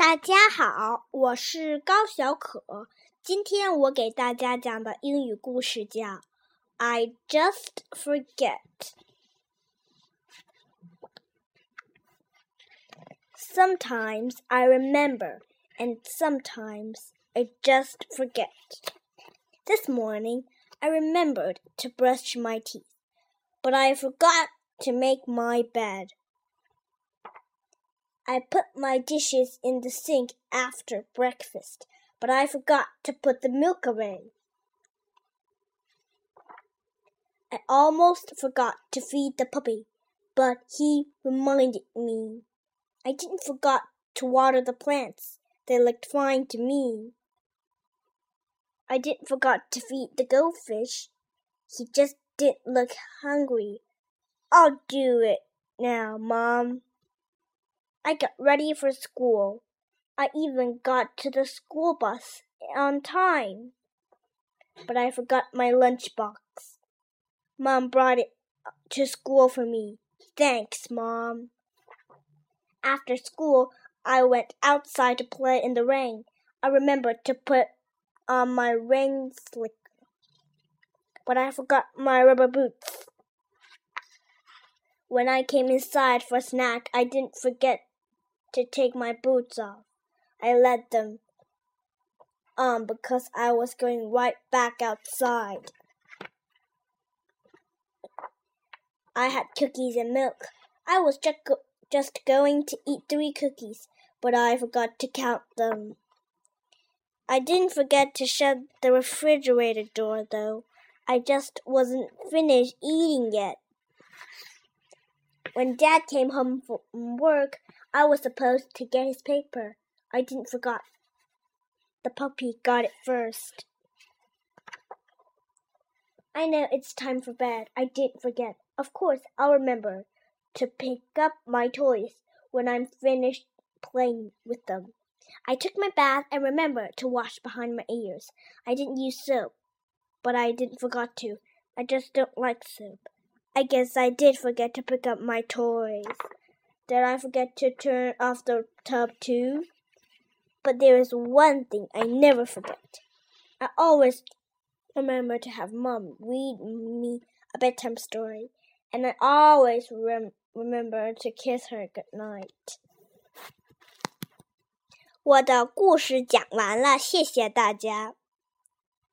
大家好，我是高小可。今天我给大家讲的英语故事叫《I Just Forgot》。Sometimes I remember, and sometimes I just forget. This morning, I remembered to brush my teeth, but I forgot to make my bed. I put my dishes in the sink after breakfast, but I forgot to put the milk away. I almost forgot to feed the puppy, but he reminded me. I didn't forget to water the plants. They looked fine to me. I didn't forget to feed the goldfish. He just didn't look hungry. I'll do it now, Mom. I got ready for school. I even got to the school bus on time. But I forgot my lunchbox. Mom brought it to school for me. Thanks, Mom. After school, I went outside to play in the rain. I remembered to put on my rain slicker, but I forgot my rubber boots. When I came inside for a snack, I didn't forget to take my boots off. I let them on because I was going right back outside. I had cookies and milk. I was just, go just going to eat three cookies, but I forgot to count them. I didn't forget to shut the refrigerator door, though. I just wasn't finished eating yet. When Dad came home from work, I was supposed to get his paper. I didn't forget. The puppy got it first. I know it's time for bed. I didn't forget. Of course, I'll remember to pick up my toys when I'm finished playing with them. I took my bath and remembered to wash behind my ears. I didn't use soap, but I didn't forget to. I just don't like soap. I guess I did forget to pick up my toys. Did I forget to turn off the tub too? But there is one thing I never forget. I always remember to have Mom read me a bedtime story, and I always rem remember to kiss her good night. 我的故事讲完了，谢谢大家。